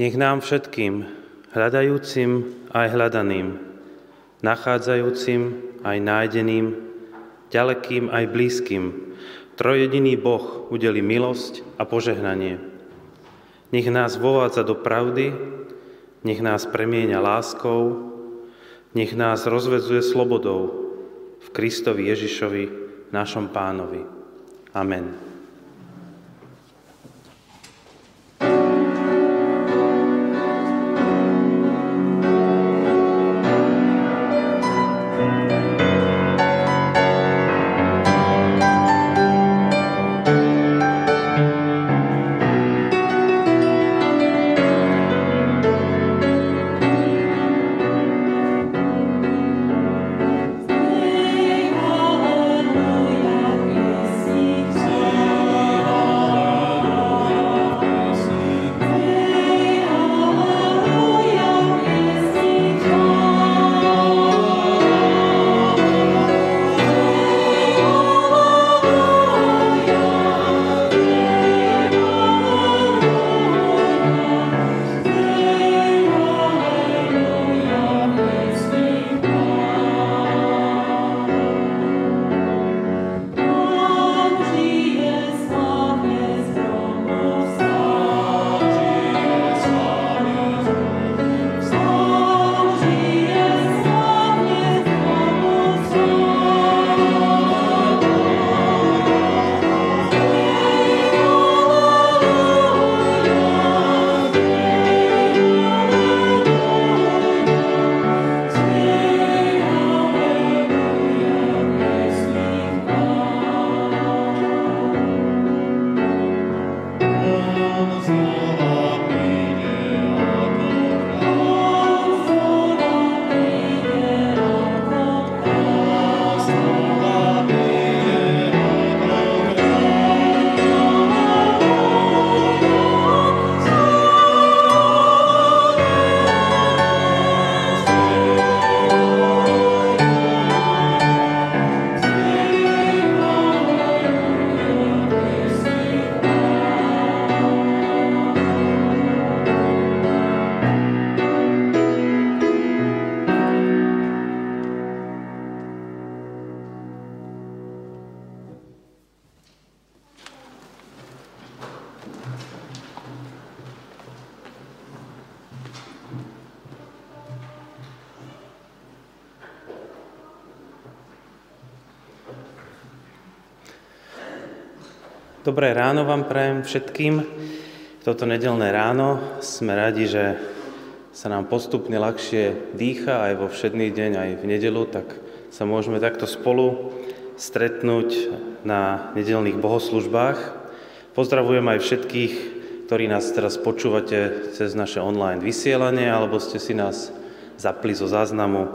Nech nám všetkým, hľadajúcim aj hľadaným, nachádzajúcim aj nájdeným, ďalekým aj blízkym, trojediný Boh udeli milosť a požehnanie. Nech nás vovádza do pravdy, nech nás premieňa láskou, nech nás rozvedzuje slobodou v Kristovi Ježišovi, našom pánovi. Amen. Dobré ráno vám prajem všetkým. Toto nedelné ráno sme radi, že sa nám postupne ľahšie dýcha aj vo všedný deň, aj v nedelu, tak sa môžeme takto spolu stretnúť na nedelných bohoslužbách. Pozdravujem aj všetkých, ktorí nás teraz počúvate cez naše online vysielanie, alebo ste si nás zapli zo záznamu.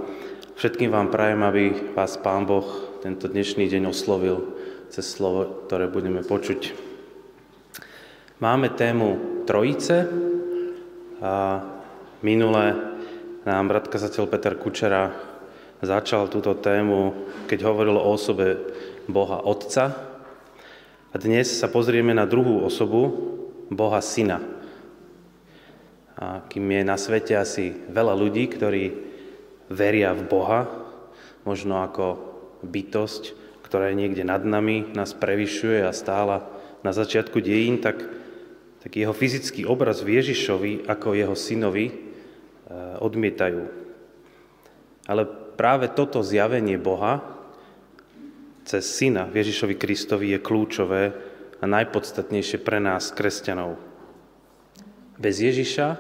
Všetkým vám prajem, aby vás Pán Boh tento dnešný deň oslovil cez slovo, ktoré budeme počuť. Máme tému Trojice a minule nám brat kazateľ Peter Kučera začal túto tému, keď hovoril o osobe Boha Otca. A dnes sa pozrieme na druhú osobu, Boha Syna. A kým je na svete asi veľa ľudí, ktorí veria v Boha, možno ako bytosť, ktorá je niekde nad nami, nás prevyšuje a stála na začiatku dejín, tak, tak jeho fyzický obraz v Ježišovi ako jeho synovi e, odmietajú. Ale práve toto zjavenie Boha cez syna Ježišovi Kristovi je kľúčové a najpodstatnejšie pre nás, kresťanov. Bez Ježiša,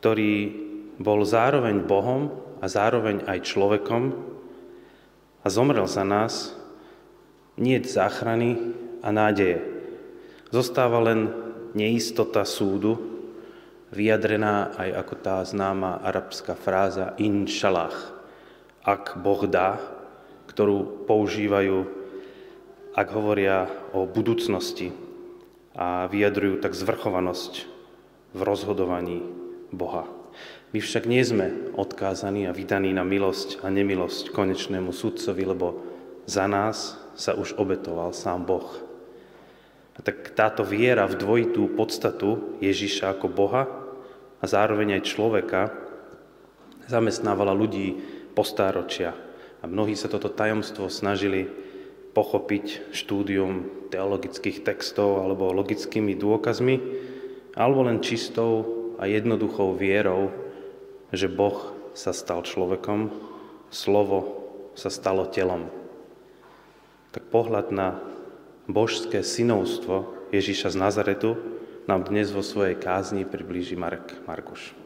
ktorý bol zároveň Bohom a zároveň aj človekom a zomrel za nás, nie záchrany a nádeje. Zostáva len neistota súdu, vyjadrená aj ako tá známa arabská fráza inšalách, ak Boh dá, ktorú používajú, ak hovoria o budúcnosti a vyjadrujú tak zvrchovanosť v rozhodovaní Boha. My však nie sme odkázaní a vydaní na milosť a nemilosť konečnému sudcovi, lebo za nás sa už obetoval sám Boh. A tak táto viera v dvojitú podstatu Ježiša ako Boha a zároveň aj človeka zamestnávala ľudí postáročia. A mnohí sa toto tajomstvo snažili pochopiť štúdium teologických textov alebo logickými dôkazmi, alebo len čistou a jednoduchou vierou, že Boh sa stal človekom, slovo sa stalo telom. Tak pohľad na božské synovstvo Ježíša z Nazaretu nám dnes vo svojej kázni priblíži Marek Markuš.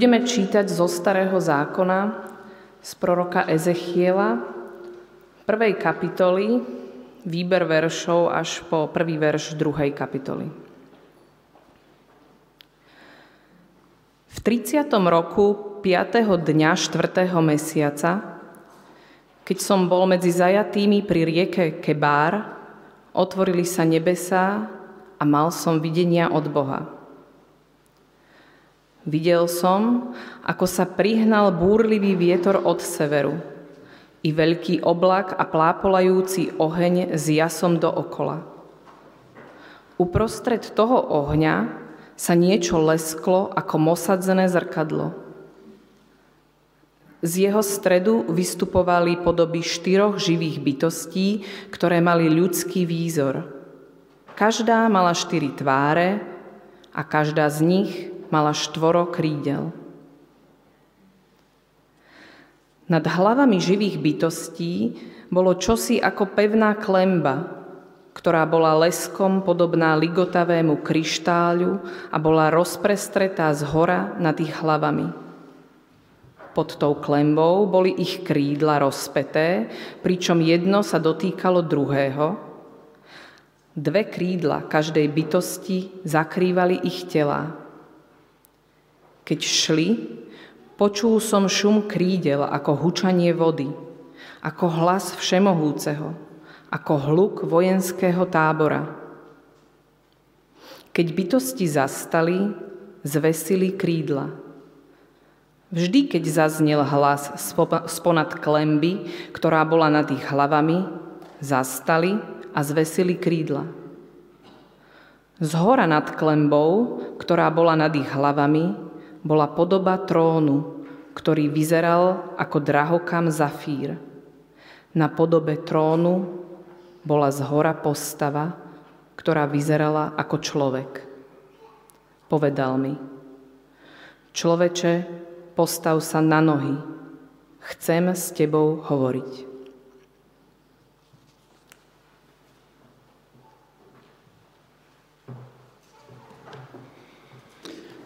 Budeme čítať zo Starého zákona z proroka Ezechiela, prvej kapitoly, výber veršov až po prvý verš druhej kapitoly. V 30. roku 5. dňa 4. mesiaca, keď som bol medzi zajatými pri rieke Kebár, otvorili sa nebesá a mal som videnia od Boha. Videl som, ako sa prihnal búrlivý vietor od severu i veľký oblak a plápolajúci oheň s jasom dookola. Uprostred toho ohňa sa niečo lesklo ako mosadzené zrkadlo. Z jeho stredu vystupovali podoby štyroch živých bytostí, ktoré mali ľudský výzor – Každá mala štyri tváre a každá z nich mala štvoro krídel. Nad hlavami živých bytostí bolo čosi ako pevná klemba, ktorá bola leskom podobná ligotavému kryštáľu a bola rozprestretá z hora nad ich hlavami. Pod tou klembou boli ich krídla rozpeté, pričom jedno sa dotýkalo druhého Dve krídla každej bytosti zakrývali ich tela. Keď šli, počul som šum krídel ako hučanie vody, ako hlas všemohúceho, ako hluk vojenského tábora. Keď bytosti zastali, zvesili krídla. Vždy, keď zaznel hlas sponad klemby, ktorá bola nad ich hlavami, zastali a zvesili krídla. Z hora nad klembou, ktorá bola nad ich hlavami, bola podoba trónu, ktorý vyzeral ako drahokam zafír. Na podobe trónu bola z hora postava, ktorá vyzerala ako človek. Povedal mi, človeče, postav sa na nohy, chcem s tebou hovoriť.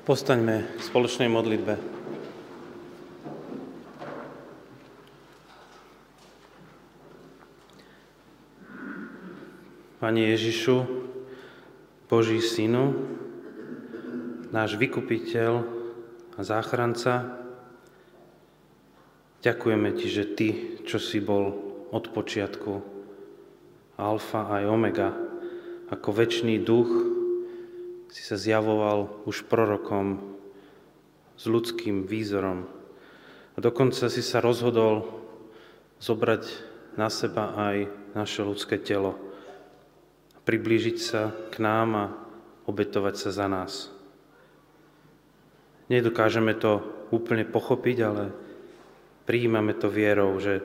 Postaňme v spoločnej modlitbe. Pane Ježišu, Boží Synu, náš vykupiteľ a záchranca, ďakujeme Ti, že Ty, čo si bol od počiatku, alfa aj omega, ako väčší duch, si sa zjavoval už prorokom s ľudským výzorom. A dokonca si sa rozhodol zobrať na seba aj naše ľudské telo. Priblížiť sa k nám a obetovať sa za nás. Nedokážeme to úplne pochopiť, ale prijímame to vierou, že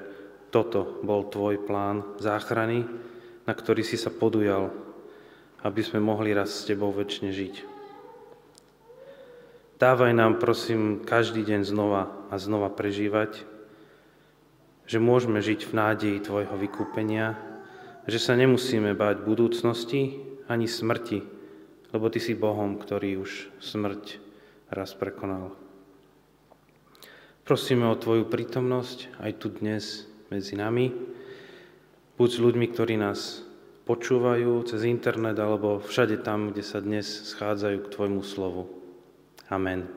toto bol tvoj plán záchrany, na ktorý si sa podujal aby sme mohli raz s Tebou väčšine žiť. Dávaj nám, prosím, každý deň znova a znova prežívať, že môžeme žiť v nádeji Tvojho vykúpenia, že sa nemusíme báť budúcnosti ani smrti, lebo Ty si Bohom, ktorý už smrť raz prekonal. Prosíme o Tvoju prítomnosť aj tu dnes medzi nami. Buď s ľuďmi, ktorí nás počúvajú cez internet alebo všade tam, kde sa dnes schádzajú k Tvojmu slovu. Amen.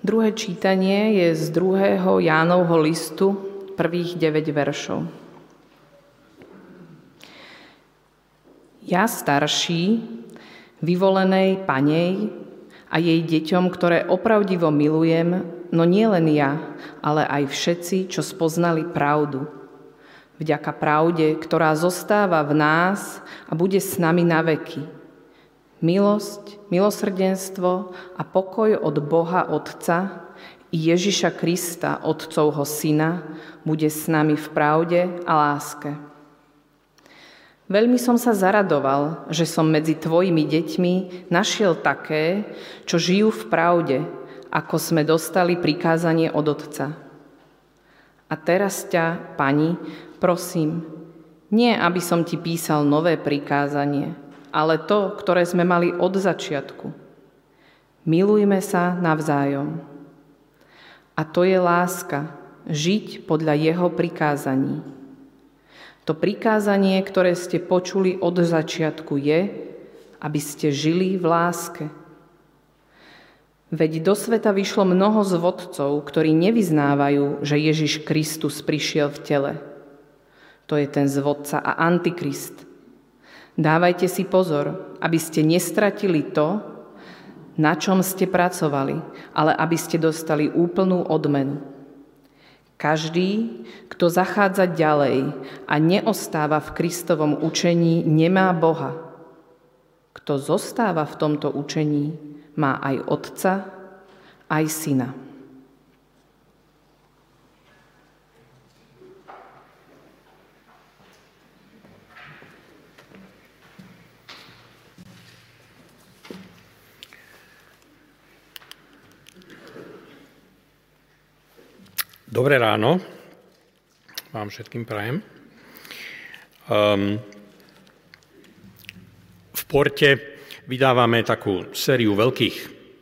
Druhé čítanie je z druhého Jánovho listu, prvých 9 veršov. Ja starší, vyvolenej panej a jej deťom, ktoré opravdivo milujem, no nie len ja, ale aj všetci, čo spoznali pravdu. Vďaka pravde, ktorá zostáva v nás a bude s nami na veky. Milosť, milosrdenstvo a pokoj od Boha Otca i Ježiša Krista, Otcovho Syna, bude s nami v pravde a láske. Veľmi som sa zaradoval, že som medzi tvojimi deťmi našiel také, čo žijú v pravde, ako sme dostali prikázanie od Otca. A teraz ťa, pani, prosím, nie aby som ti písal nové prikázanie, ale to, ktoré sme mali od začiatku. Milujme sa navzájom. A to je láska, žiť podľa jeho prikázaní. To prikázanie, ktoré ste počuli od začiatku, je, aby ste žili v láske. Veď do sveta vyšlo mnoho zvodcov, ktorí nevyznávajú, že Ježiš Kristus prišiel v tele. To je ten zvodca a antikrist. Dávajte si pozor, aby ste nestratili to, na čom ste pracovali, ale aby ste dostali úplnú odmenu. Každý, kto zachádza ďalej a neostáva v Kristovom učení, nemá Boha. Kto zostáva v tomto učení, má aj Otca, aj Syna. Dobré ráno, vám všetkým prajem. Um, v Porte vydávame takú sériu veľkých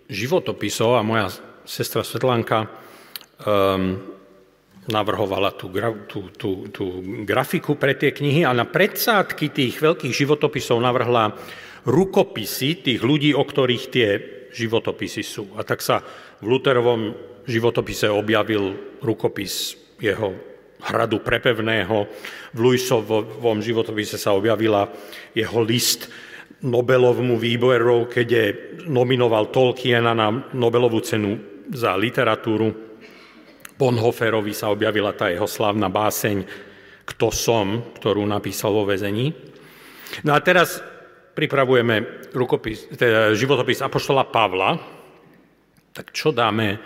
životopisov a moja sestra Svetlanka um, navrhovala tú, tú, tú, tú grafiku pre tie knihy a na predsádky tých veľkých životopisov navrhla rukopisy tých ľudí, o ktorých tie životopisy sú. A tak sa v Luterovom životopise objavil rukopis jeho hradu prepevného. V Luisovom životopise sa objavila jeho list Nobelovmu výboru, keď je nominoval Tolkiena na Nobelovú cenu za literatúru. Bonhoferovi sa objavila tá jeho slavná báseň Kto som, ktorú napísal vo väzení. No a teraz pripravujeme rukopis, teda životopis Apoštola Pavla. Tak čo dáme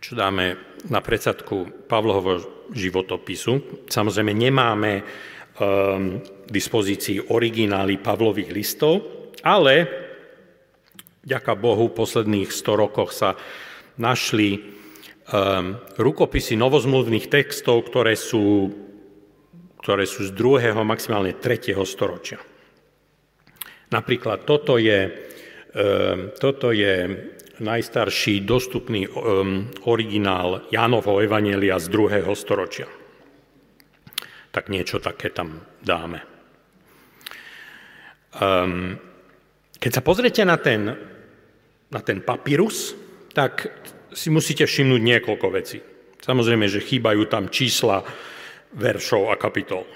čo dáme na predsadku Pavlohovo životopisu. Samozrejme nemáme um, dispozícii originály Pavlových listov, ale ďaká Bohu v posledných 100 rokoch sa našli um, rukopisy novozmluvných textov, ktoré sú, ktoré sú z druhého, maximálne tretieho storočia. Napríklad toto je, um, toto je najstarší dostupný um, originál Jánovho Evanielia z druhého storočia. Tak niečo také tam dáme. Um, keď sa pozriete na ten, na ten papírus, tak si musíte všimnúť niekoľko vecí. Samozrejme, že chýbajú tam čísla veršov a kapitol.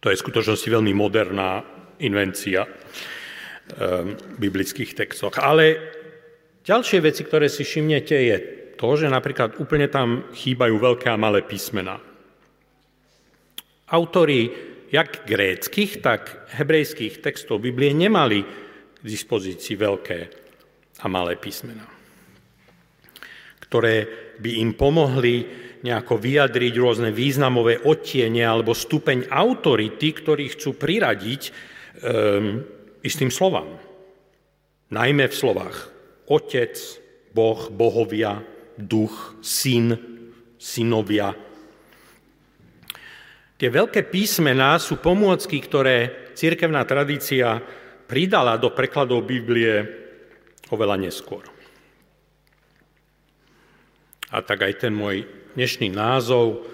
To je v skutočnosti veľmi moderná invencia biblických textoch. Ale ďalšie veci, ktoré si všimnete, je to, že napríklad úplne tam chýbajú veľké a malé písmená. Autori jak gréckých, tak hebrejských textov Biblie nemali k dispozícii veľké a malé písmená, ktoré by im pomohli nejako vyjadriť rôzne významové odtiene alebo stupeň autority, ktorí chcú priradiť um, istým slovám. Najmä v slovách Otec, Boh, Bohovia, Duch, Syn, Synovia. Tie veľké písmená sú pomôcky, ktoré církevná tradícia pridala do prekladov Biblie oveľa neskôr. A tak aj ten môj dnešný názov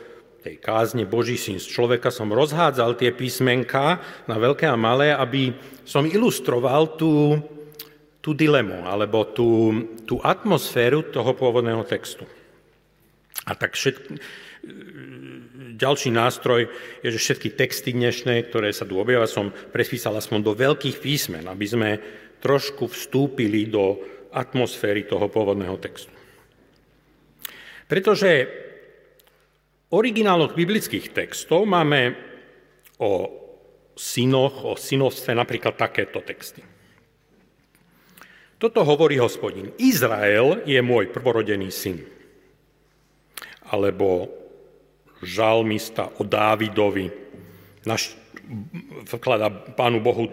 tej kázne Boží syn z človeka som rozhádzal tie písmenka na veľké a malé, aby som ilustroval tú, tú dilemu alebo tú, tú atmosféru toho pôvodného textu. A tak všet... ďalší nástroj je, že všetky texty dnešné, ktoré sa tu objavia, som prespísal aspoň do veľkých písmen, aby sme trošku vstúpili do atmosféry toho pôvodného textu. Pretože origináloch biblických textov máme o synoch, o synovstve napríklad takéto texty. Toto hovorí hospodin. Izrael je môj prvorodený syn. Alebo žalmista o Dávidovi. Naš, vkladá Pánu Bohu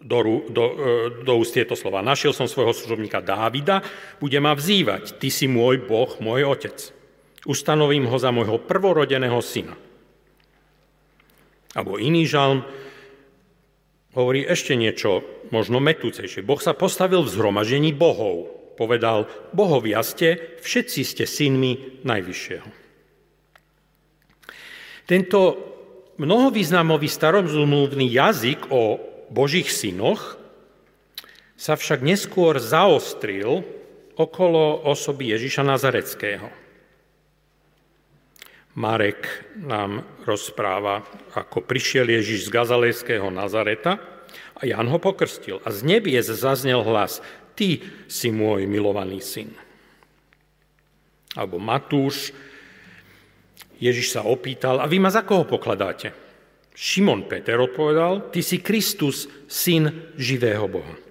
do, do, e, do úst tieto slova. Našiel som svojho služobníka Dávida, bude ma vzývať. Ty si môj Boh, môj otec. Ustanovím ho za môjho prvorodeného syna. Alebo iný žalm hovorí ešte niečo možno metúcejšie. Boh sa postavil v zhromažení bohov. Povedal, bohovia ste, všetci ste synmi Najvyššieho. Tento mnohovýznamový starozumluvný jazyk o Božích synoch sa však neskôr zaostril okolo osoby Ježiša Nazareckého. Marek nám rozpráva, ako prišiel Ježiš z Gazalejského Nazareta a Jan ho pokrstil. A z nebies zaznel hlas, ty si môj milovaný syn. Alebo Matúš, Ježiš sa opýtal, a vy ma za koho pokladáte? Šimon Peter odpovedal, ty si Kristus, syn živého Boha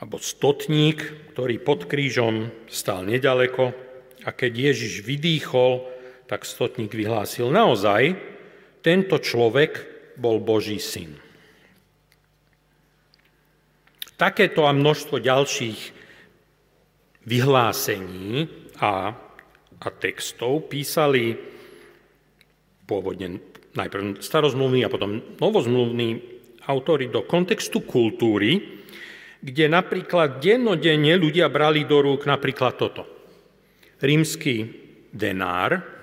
alebo stotník, ktorý pod krížom stál nedaleko a keď Ježiš vydýchol, tak stotník vyhlásil naozaj, tento človek bol Boží syn. Takéto a množstvo ďalších vyhlásení a, a textov písali pôvodne najprv starozmluvní a potom novozmluvní autory do kontextu kultúry, kde napríklad dennodenne ľudia brali do rúk napríklad toto. Rímsky denár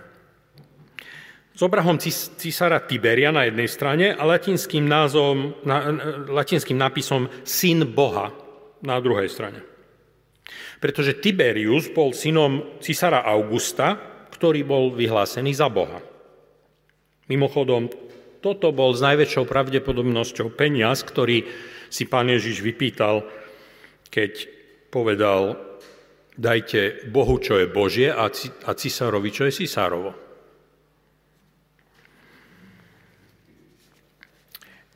s obrahom císara Tiberia na jednej strane a latinským, názvom, na, latinským nápisom syn Boha na druhej strane. Pretože Tiberius bol synom císara Augusta, ktorý bol vyhlásený za Boha. Mimochodom, toto bol s najväčšou pravdepodobnosťou peniaz, ktorý si pán Ježiš vypýtal, keď povedal, dajte Bohu, čo je Božie a cisárovi, čo je cisárovo.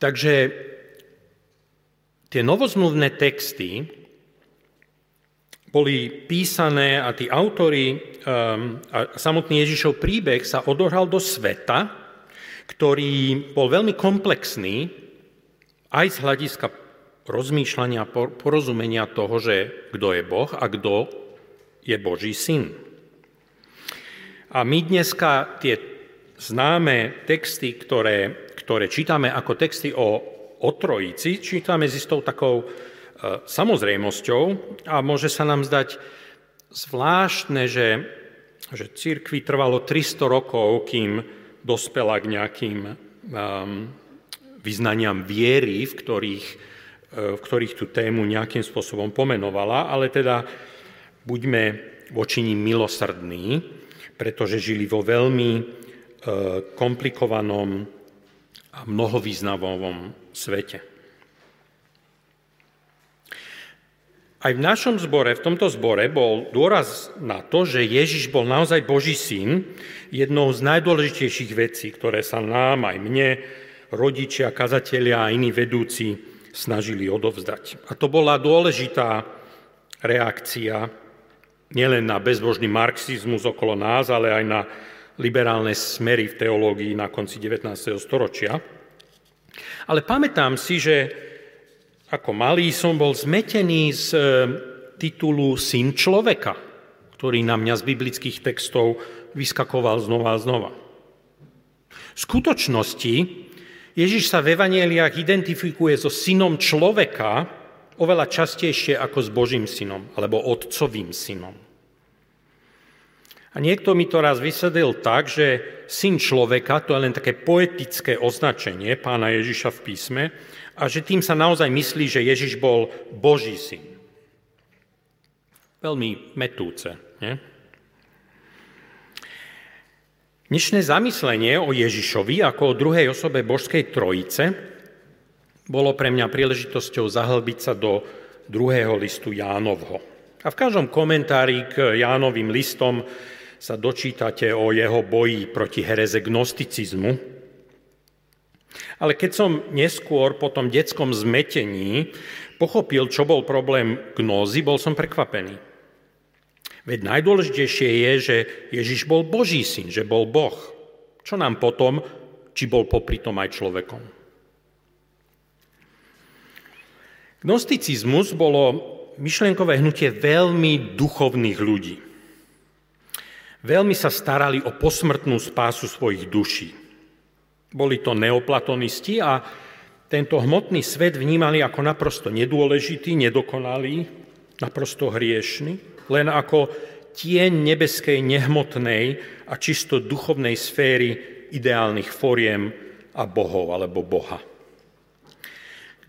Takže tie novozmluvné texty boli písané a tí autory um, a samotný Ježišov príbeh sa odohral do sveta, ktorý bol veľmi komplexný aj z hľadiska rozmýšľania, porozumenia toho, že kto je Boh a kto je Boží syn. A my dneska tie známe texty, ktoré, ktoré čítame ako texty o, o Trojici, čítame s istou takou e, samozrejmosťou a môže sa nám zdať zvláštne, že, že církvi trvalo 300 rokov, kým dospela k nejakým um, vyznaniam viery, v ktorých v ktorých tú tému nejakým spôsobom pomenovala, ale teda buďme voči ním milosrdní, pretože žili vo veľmi e, komplikovanom a mnohovýznamovom svete. Aj v našom zbore, v tomto zbore bol dôraz na to, že Ježiš bol naozaj Boží syn, jednou z najdôležitejších vecí, ktoré sa nám, aj mne, rodičia, kazatelia a iní vedúci snažili odovzdať. A to bola dôležitá reakcia nielen na bezbožný marxizmus okolo nás, ale aj na liberálne smery v teológii na konci 19. storočia. Ale pamätám si, že ako malý som bol zmetený z e, titulu Syn človeka, ktorý na mňa z biblických textov vyskakoval znova a znova. V skutočnosti Ježiš sa v evaneliách identifikuje so synom človeka oveľa častejšie ako s Božím synom, alebo otcovým synom. A niekto mi to raz vysvedil tak, že syn človeka, to je len také poetické označenie pána Ježiša v písme, a že tým sa naozaj myslí, že Ježiš bol Boží syn. Veľmi metúce. Nie? Dnešné zamyslenie o Ježišovi ako o druhej osobe Božskej trojice bolo pre mňa príležitosťou zahlbiť sa do druhého listu Jánovho. A v každom komentári k Jánovým listom sa dočítate o jeho boji proti hereze gnosticizmu. Ale keď som neskôr po tom detskom zmetení pochopil, čo bol problém gnózy, bol som prekvapený. Veď najdôležitejšie je, že Ježiš bol Boží syn, že bol Boh. Čo nám potom, či bol popri tom aj človekom? Gnosticizmus bolo myšlienkové hnutie veľmi duchovných ľudí. Veľmi sa starali o posmrtnú spásu svojich duší. Boli to neoplatonisti a tento hmotný svet vnímali ako naprosto nedôležitý, nedokonalý, naprosto hriešný, len ako tieň nebeskej, nehmotnej a čisto duchovnej sféry ideálnych foriem a bohov alebo boha.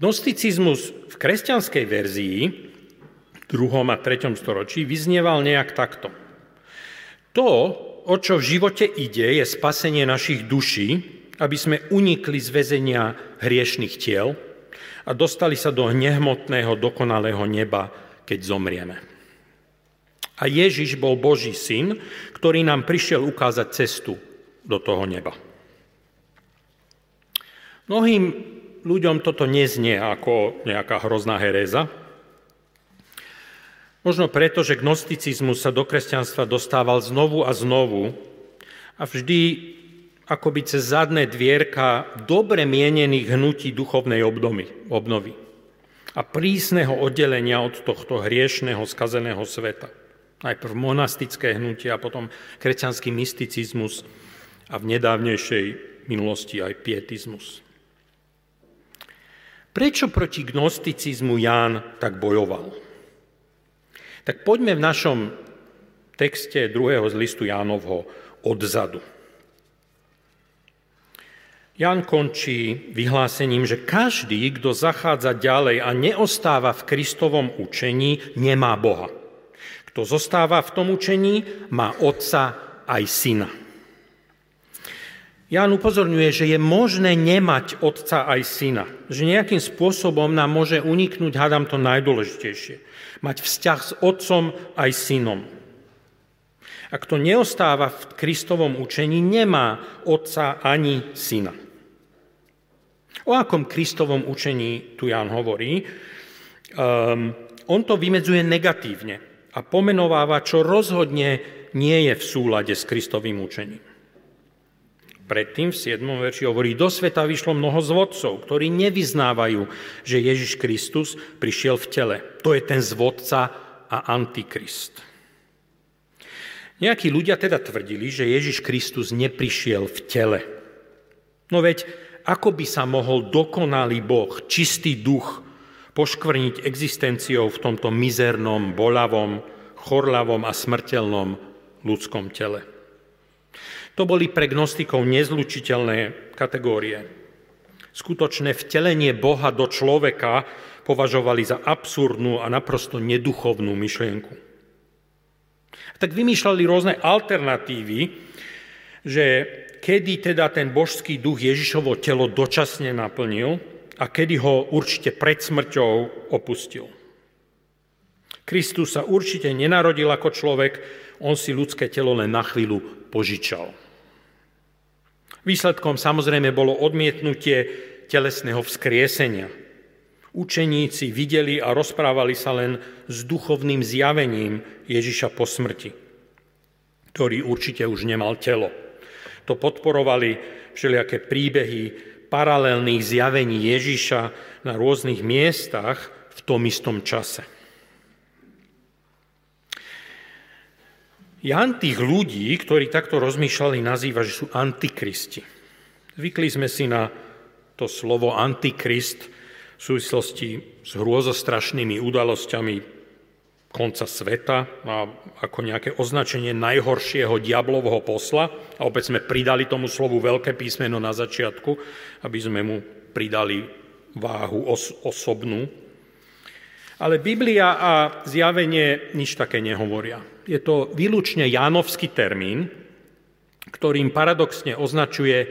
Gnosticizmus v kresťanskej verzii v 2. a 3. storočí vyznieval nejak takto. To, o čo v živote ide, je spasenie našich duší, aby sme unikli z väzenia hriešných tiel a dostali sa do nehmotného, dokonalého neba, keď zomrieme. A Ježiš bol Boží syn, ktorý nám prišiel ukázať cestu do toho neba. Mnohým ľuďom toto neznie ako nejaká hrozná heréza. Možno preto, že gnosticizmus sa do kresťanstva dostával znovu a znovu a vždy akoby cez zadné dvierka dobre mienených hnutí duchovnej obnovy, obnovy a prísneho oddelenia od tohto hriešného, skazeného sveta. Najprv monastické hnutie a potom kresťanský mysticizmus a v nedávnejšej minulosti aj pietizmus. Prečo proti gnosticizmu Ján tak bojoval? Tak poďme v našom texte druhého z listu Jánovho odzadu. Jan končí vyhlásením, že každý, kto zachádza ďalej a neostáva v Kristovom učení, nemá Boha. Kto zostáva v tom učení, má Otca aj Syna. Jan upozorňuje, že je možné nemať Otca aj Syna. Že nejakým spôsobom nám môže uniknúť, hádam to najdôležitejšie. Mať vzťah s Otcom aj Synom. A kto neostáva v Kristovom učení, nemá Otca ani Syna. O akom Kristovom učení tu Ján hovorí? Um, on to vymedzuje negatívne a pomenováva, čo rozhodne nie je v súlade s Kristovým učením. Predtým v 7. verši hovorí, do sveta vyšlo mnoho zvodcov, ktorí nevyznávajú, že Ježiš Kristus prišiel v tele. To je ten zvodca a antikrist. Nejakí ľudia teda tvrdili, že Ježiš Kristus neprišiel v tele. No veď, ako by sa mohol dokonalý Boh, čistý duch, poškvrniť existenciou v tomto mizernom, bolavom, chorlavom a smrteľnom ľudskom tele. To boli pre gnostikov nezlučiteľné kategórie. Skutočné vtelenie Boha do človeka považovali za absurdnú a naprosto neduchovnú myšlienku tak vymýšľali rôzne alternatívy, že kedy teda ten božský duch Ježišovo telo dočasne naplnil a kedy ho určite pred smrťou opustil. Kristus sa určite nenarodil ako človek, on si ľudské telo len na chvíľu požičal. Výsledkom samozrejme bolo odmietnutie telesného vzkriesenia – Učeníci videli a rozprávali sa len s duchovným zjavením Ježiša po smrti, ktorý určite už nemal telo. To podporovali všelijaké príbehy paralelných zjavení Ježiša na rôznych miestach v tom istom čase. Jan tých ľudí, ktorí takto rozmýšľali, nazýva, že sú antikristi. Zvykli sme si na to slovo antikrist v súvislosti s hrôzostrašnými udalosťami konca sveta a ako nejaké označenie najhoršieho diablovho posla. A opäť sme pridali tomu slovu veľké písmeno na začiatku, aby sme mu pridali váhu os- osobnú. Ale Biblia a zjavenie nič také nehovoria. Je to výlučne jánovský termín, ktorým paradoxne označuje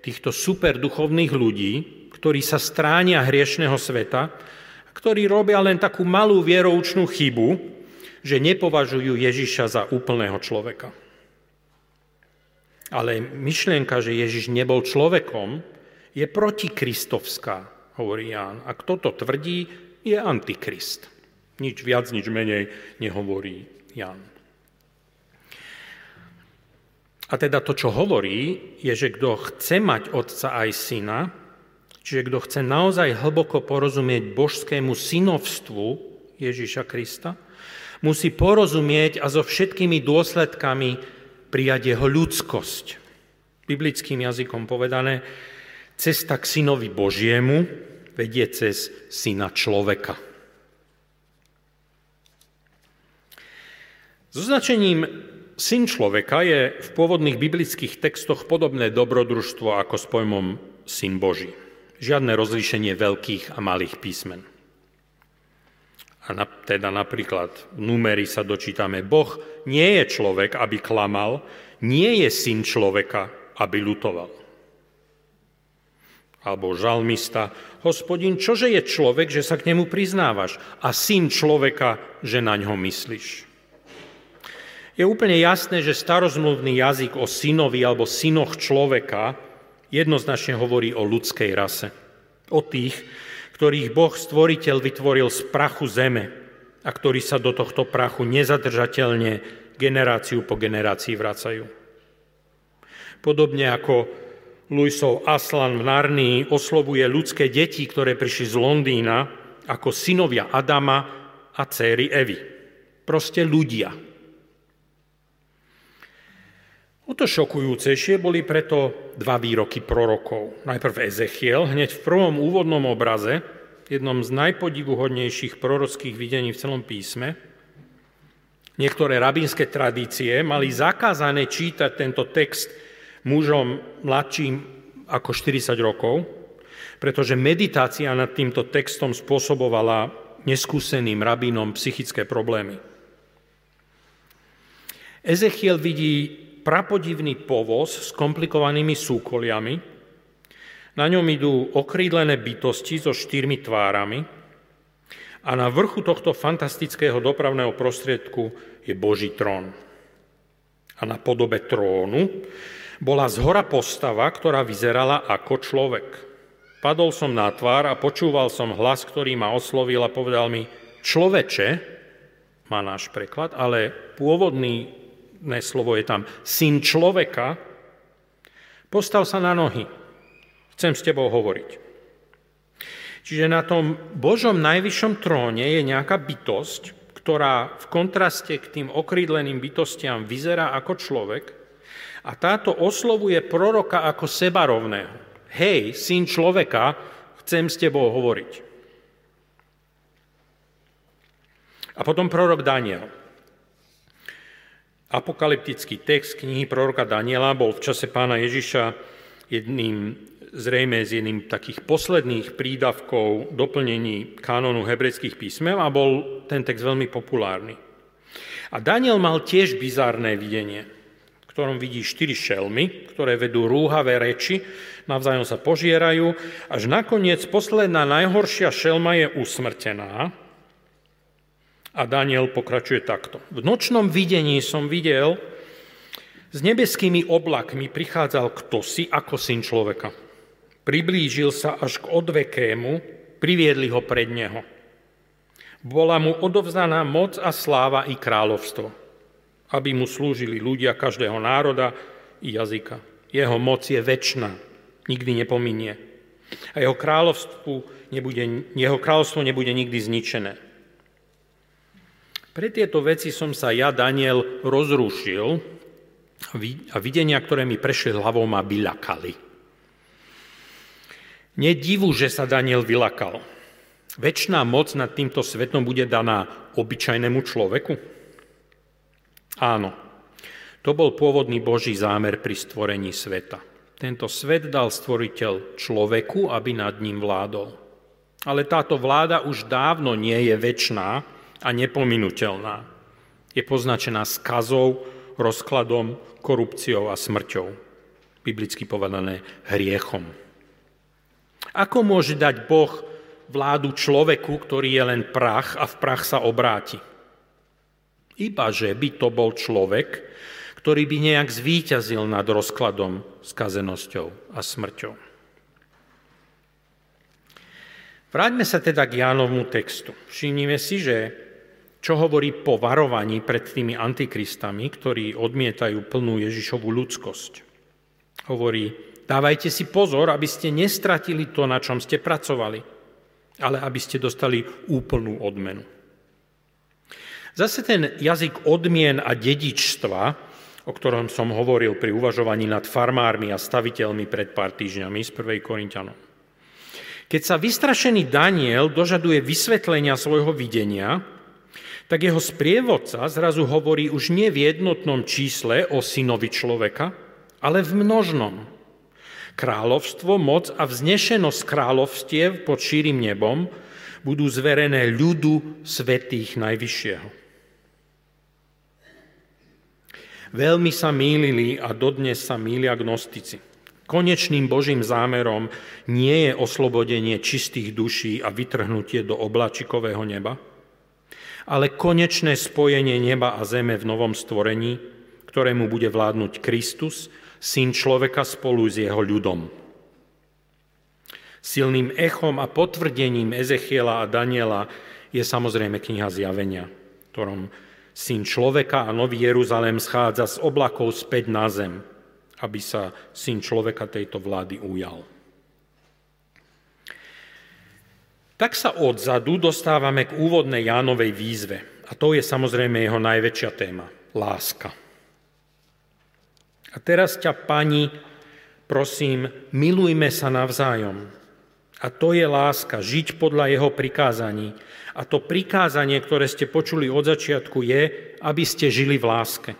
týchto superduchovných ľudí, ktorí sa stránia hriešného sveta, ktorí robia len takú malú vieroučnú chybu, že nepovažujú Ježiša za úplného človeka. Ale myšlienka, že Ježiš nebol človekom, je protikristovská, hovorí Ján. A kto to tvrdí, je antikrist. Nič viac, nič menej nehovorí Ján. A teda to, čo hovorí, je, že kto chce mať otca aj syna, Čiže kto chce naozaj hlboko porozumieť božskému synovstvu Ježíša Krista, musí porozumieť a so všetkými dôsledkami prijať jeho ľudskosť. Biblickým jazykom povedané, cesta k synovi Božiemu vedie cez syna človeka. So značením syn človeka je v pôvodných biblických textoch podobné dobrodružstvo ako s pojmom syn Boží. Žiadne rozlíšenie veľkých a malých písmen. A na, teda napríklad v numeri sa dočítame, Boh nie je človek, aby klamal, nie je syn človeka, aby lutoval. Alebo žalmista, hospodin, čože je človek, že sa k nemu priznávaš a syn človeka, že na ňo myslíš. Je úplne jasné, že starozmluvný jazyk o synovi alebo synoch človeka jednoznačne hovorí o ľudskej rase. O tých, ktorých Boh stvoriteľ vytvoril z prachu zeme a ktorí sa do tohto prachu nezadržateľne generáciu po generácii vracajú. Podobne ako Luisov Aslan v Narnii oslovuje ľudské deti, ktoré prišli z Londýna, ako synovia Adama a céry Evy. Proste ľudia. O to šokujúcejšie boli preto dva výroky prorokov. Najprv Ezechiel, hneď v prvom úvodnom obraze, jednom z najpodivuhodnejších prorockých videní v celom písme. Niektoré rabínske tradície mali zakázané čítať tento text mužom mladším ako 40 rokov, pretože meditácia nad týmto textom spôsobovala neskúseným rabínom psychické problémy. Ezechiel vidí prapodivný povoz s komplikovanými súkoliami. Na ňom idú okrídlené bytosti so štyrmi tvárami a na vrchu tohto fantastického dopravného prostriedku je Boží trón. A na podobe trónu bola zhora postava, ktorá vyzerala ako človek. Padol som na tvár a počúval som hlas, ktorý ma oslovil a povedal mi, človeče, má náš preklad, ale pôvodný slovo je tam syn človeka, postav sa na nohy. Chcem s tebou hovoriť. Čiže na tom Božom najvyššom tróne je nejaká bytosť, ktorá v kontraste k tým okrídleným bytostiam vyzerá ako človek a táto oslovuje proroka ako seba rovného. Hej, syn človeka, chcem s tebou hovoriť. A potom prorok Daniel. Apokalyptický text knihy proroka Daniela bol v čase pána Ježiša jedným, zrejme z jedným takých posledných prídavkov doplnení kanónu hebrejských písmev a bol ten text veľmi populárny. A Daniel mal tiež bizárne videnie, v ktorom vidí štyri šelmy, ktoré vedú rúhavé reči, navzájom sa požierajú, až nakoniec posledná najhoršia šelma je usmrtená, a Daniel pokračuje takto. V nočnom videní som videl, s nebeskými oblakmi prichádzal kto si ako syn človeka. Priblížil sa až k odvekému, priviedli ho pred neho. Bola mu odovzdaná moc a sláva i kráľovstvo, aby mu slúžili ľudia každého národa i jazyka. Jeho moc je väčšiná, nikdy nepominie. A jeho kráľovstvo nebude, jeho kráľovstvo nebude nikdy zničené. Pre tieto veci som sa ja, Daniel, rozrušil a videnia, ktoré mi prešli hlavou, ma vyľakali. Nedivu, že sa Daniel vylakal. Večná moc nad týmto svetom bude daná obyčajnému človeku? Áno, to bol pôvodný Boží zámer pri stvorení sveta. Tento svet dal stvoriteľ človeku, aby nad ním vládol. Ale táto vláda už dávno nie je väčšiná, a nepominuteľná. Je poznačená skazou, rozkladom, korupciou a smrťou. Biblicky povedané hriechom. Ako môže dať Boh vládu človeku, ktorý je len prach a v prach sa obráti? Iba, že by to bol človek, ktorý by nejak zvíťazil nad rozkladom, skazenosťou a smrťou. Vráťme sa teda k Jánovmu textu. Všimnime si, že čo hovorí po varovaní pred tými antikristami, ktorí odmietajú plnú Ježišovú ľudskosť. Hovorí, dávajte si pozor, aby ste nestratili to, na čom ste pracovali, ale aby ste dostali úplnú odmenu. Zase ten jazyk odmien a dedičstva o ktorom som hovoril pri uvažovaní nad farmármi a staviteľmi pred pár týždňami z 1. Korintianom. Keď sa vystrašený Daniel dožaduje vysvetlenia svojho videnia, tak jeho sprievodca zrazu hovorí už nie v jednotnom čísle o synovi človeka, ale v množnom. Kráľovstvo, moc a vznešenosť kráľovstiev pod šírim nebom budú zverené ľudu svetých Najvyššieho. Veľmi sa mýlili a dodnes sa mýlia gnostici. Konečným Božím zámerom nie je oslobodenie čistých duší a vytrhnutie do oblačikového neba, ale konečné spojenie neba a zeme v novom stvorení, ktorému bude vládnuť Kristus, syn človeka spolu s jeho ľudom. Silným echom a potvrdením Ezechiela a Daniela je samozrejme kniha Zjavenia, ktorom syn človeka a nový Jeruzalém schádza z oblakov späť na zem, aby sa syn človeka tejto vlády ujal. Tak sa odzadu dostávame k úvodnej Jánovej výzve. A to je samozrejme jeho najväčšia téma. Láska. A teraz ťa, pani, prosím, milujme sa navzájom. A to je láska, žiť podľa jeho prikázaní. A to prikázanie, ktoré ste počuli od začiatku, je, aby ste žili v láske.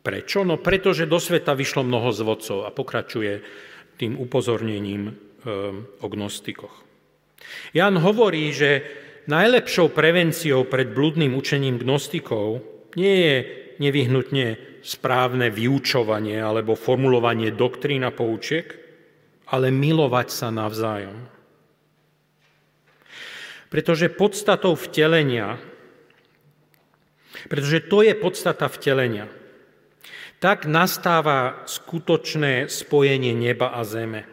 Prečo? No pretože do sveta vyšlo mnoho zvodcov a pokračuje tým upozornením o gnostikoch. Jan hovorí, že najlepšou prevenciou pred blúdnym učením gnostikov nie je nevyhnutne správne vyučovanie alebo formulovanie doktrín a poučiek, ale milovať sa navzájom. Pretože podstatou vtelenia, pretože to je podstata vtelenia, tak nastáva skutočné spojenie neba a zeme,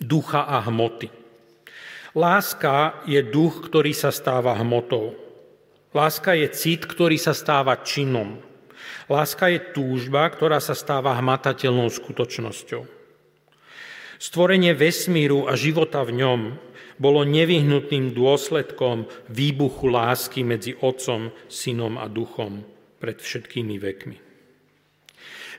ducha a hmoty. Láska je duch, ktorý sa stáva hmotou. Láska je cit, ktorý sa stáva činom. Láska je túžba, ktorá sa stáva hmatateľnou skutočnosťou. Stvorenie vesmíru a života v ňom bolo nevyhnutným dôsledkom výbuchu lásky medzi Otcom, Synom a Duchom pred všetkými vekmi.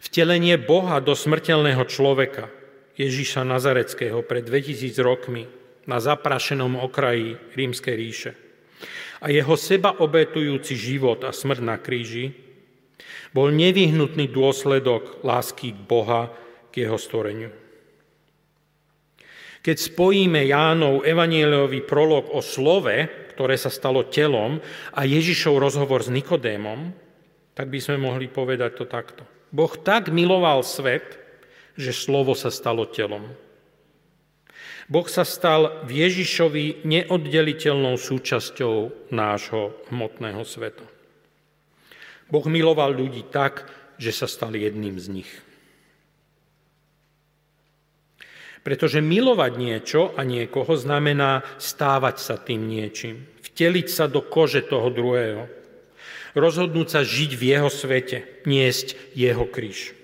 Vtelenie Boha do smrteľného človeka, Ježíša Nazareckého pred 2000 rokmi na zaprašenom okraji rímskej ríše a jeho seba obetujúci život a smrť na kríži bol nevyhnutný dôsledok lásky Boha k jeho stvoreniu. Keď spojíme Jánov evanieliový prolog o slove, ktoré sa stalo telom, a Ježišov rozhovor s Nikodémom, tak by sme mohli povedať to takto. Boh tak miloval svet, že slovo sa stalo telom. Boh sa stal v Ježišovi neoddeliteľnou súčasťou nášho hmotného sveta. Boh miloval ľudí tak, že sa stal jedným z nich. Pretože milovať niečo a niekoho znamená stávať sa tým niečím, vteliť sa do kože toho druhého, rozhodnúť sa žiť v jeho svete, niesť jeho kríž.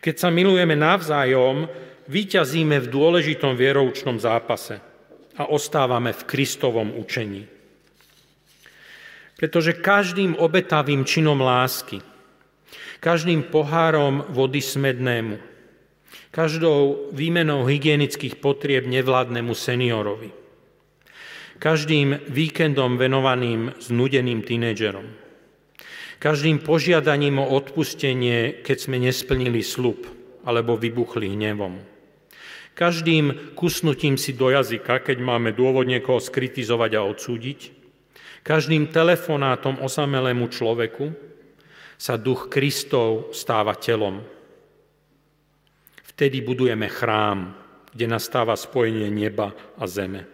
Keď sa milujeme navzájom, vyťazíme v dôležitom vieroučnom zápase a ostávame v Kristovom učení. Pretože každým obetavým činom lásky, každým pohárom vody smednému, každou výmenou hygienických potrieb nevládnemu seniorovi, každým víkendom venovaným znudeným tínedžerom, každým požiadaním o odpustenie, keď sme nesplnili slub alebo vybuchli hnevom, každým kusnutím si do jazyka, keď máme dôvod niekoho skritizovať a odsúdiť, každým telefonátom osamelému človeku sa duch Kristov stáva telom. Vtedy budujeme chrám, kde nastáva spojenie neba a zeme.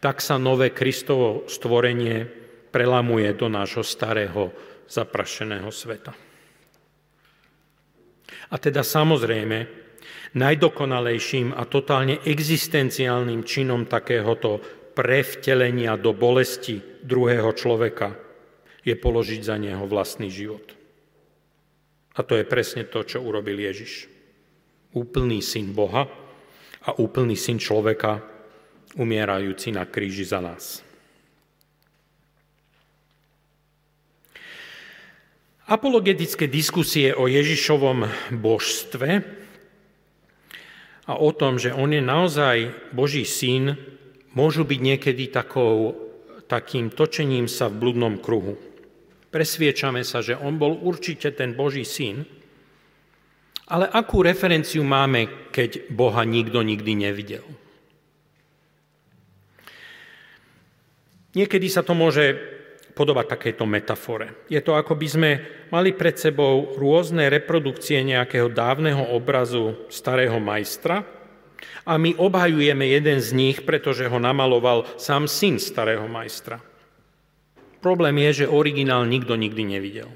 Tak sa nové Kristovo stvorenie prelamuje do nášho starého zaprašeného sveta. A teda samozrejme, najdokonalejším a totálne existenciálnym činom takéhoto prevtelenia do bolesti druhého človeka je položiť za neho vlastný život. A to je presne to, čo urobil Ježiš. Úplný syn Boha a úplný syn človeka, umierajúci na kríži za nás. Apologetické diskusie o Ježišovom božstve a o tom, že on je naozaj Boží syn, môžu byť niekedy takou, takým točením sa v bludnom kruhu. Presviečame sa, že on bol určite ten Boží syn, ale akú referenciu máme, keď Boha nikto nikdy nevidel? Niekedy sa to môže podobať takéto metafore. Je to ako by sme mali pred sebou rôzne reprodukcie nejakého dávneho obrazu starého majstra a my obhajujeme jeden z nich, pretože ho namaloval sám syn starého majstra. Problém je, že originál nikto nikdy nevidel.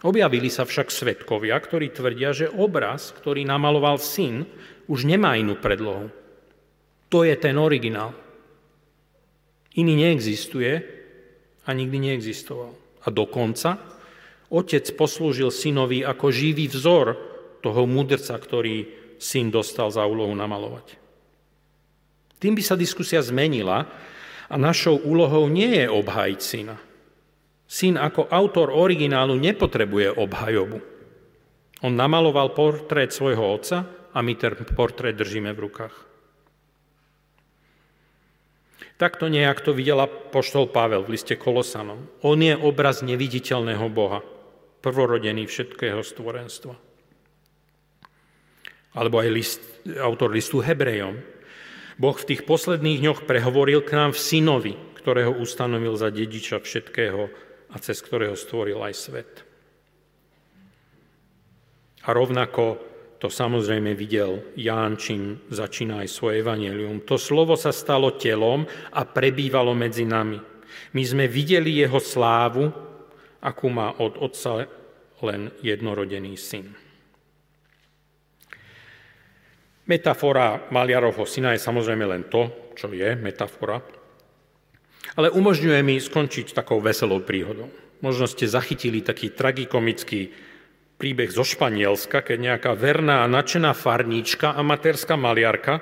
Objavili sa však svetkovia, ktorí tvrdia, že obraz, ktorý namaloval syn, už nemá inú predlohu. To je ten originál. Iný neexistuje a nikdy neexistoval. A dokonca otec poslúžil synovi ako živý vzor toho mudrca, ktorý syn dostal za úlohu namalovať. Tým by sa diskusia zmenila a našou úlohou nie je obhajiť syna, Syn ako autor originálu nepotrebuje obhajobu. On namaloval portrét svojho otca a my ten portrét držíme v rukách. Takto nejak to videla poštol Pavel v liste Kolosanom. On je obraz neviditeľného Boha, prvorodený všetkého stvorenstva. Alebo aj list, autor listu Hebrejom. Boh v tých posledných dňoch prehovoril k nám v synovi, ktorého ustanovil za dediča všetkého a cez ktorého stvoril aj svet. A rovnako to samozrejme videl Ján, čím začína aj svoje evanelium. To slovo sa stalo telom a prebývalo medzi nami. My sme videli jeho slávu, akú má od otca len jednorodený syn. Metafora maliarovho syna je samozrejme len to, čo je metafora, ale umožňuje mi skončiť takou veselou príhodou. Možno ste zachytili taký tragikomický príbeh zo Španielska, keď nejaká verná a nadšená farníčka, amatérska maliarka,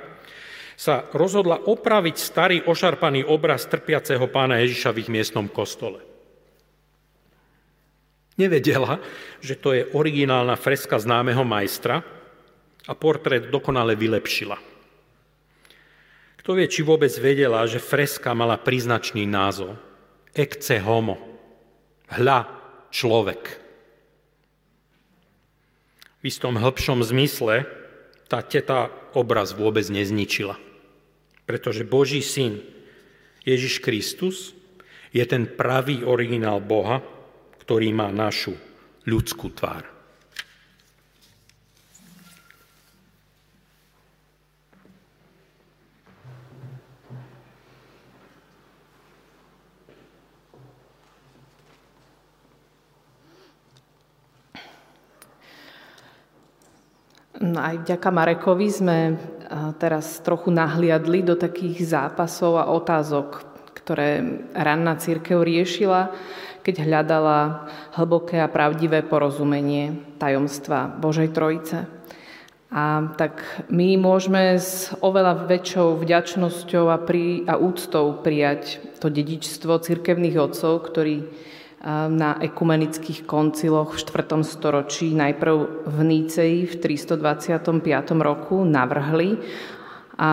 sa rozhodla opraviť starý ošarpaný obraz trpiaceho pána Ježiša v ich miestnom kostole. Nevedela, že to je originálna freska známeho majstra a portrét dokonale vylepšila. Kto vie, či vôbec vedela, že freska mala príznačný názov. Ecce homo. Hľa človek. Istom hĺbšom zmysle tá teta obraz vôbec nezničila. Pretože Boží syn Ježiš Kristus je ten pravý originál Boha, ktorý má našu ľudskú tvár. No aj vďaka Marekovi sme teraz trochu nahliadli do takých zápasov a otázok, ktoré ranná církev riešila, keď hľadala hlboké a pravdivé porozumenie tajomstva Božej Trojice. A tak my môžeme s oveľa väčšou vďačnosťou a, pri, a úctou prijať to dedičstvo cirkevných otcov, ktorí na ekumenických konciloch v 4. storočí, najprv v Níceji v 325. roku navrhli a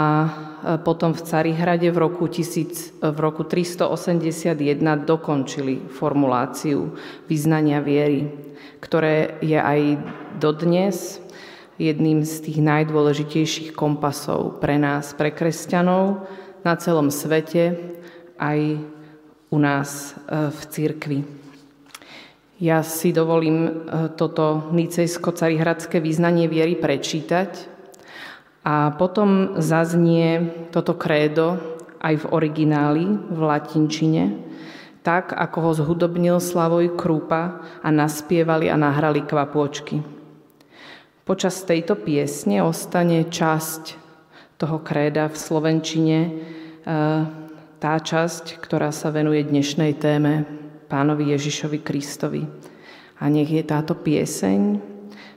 potom v Carihrade v roku, 1000, v roku 381 dokončili formuláciu vyznania viery, ktoré je aj dodnes jedným z tých najdôležitejších kompasov pre nás, pre kresťanov na celom svete, aj u nás e, v cirkvi. Ja si dovolím e, toto nicejsko-carihradské význanie viery prečítať a potom zaznie toto krédo aj v origináli, v latinčine, tak, ako ho zhudobnil Slavoj Krúpa a naspievali a nahrali kvapôčky. Počas tejto piesne ostane časť toho kréda v slovenčine e, tá časť, ktorá sa venuje dnešnej téme pánovi Ježišovi Kristovi. A nech je táto pieseň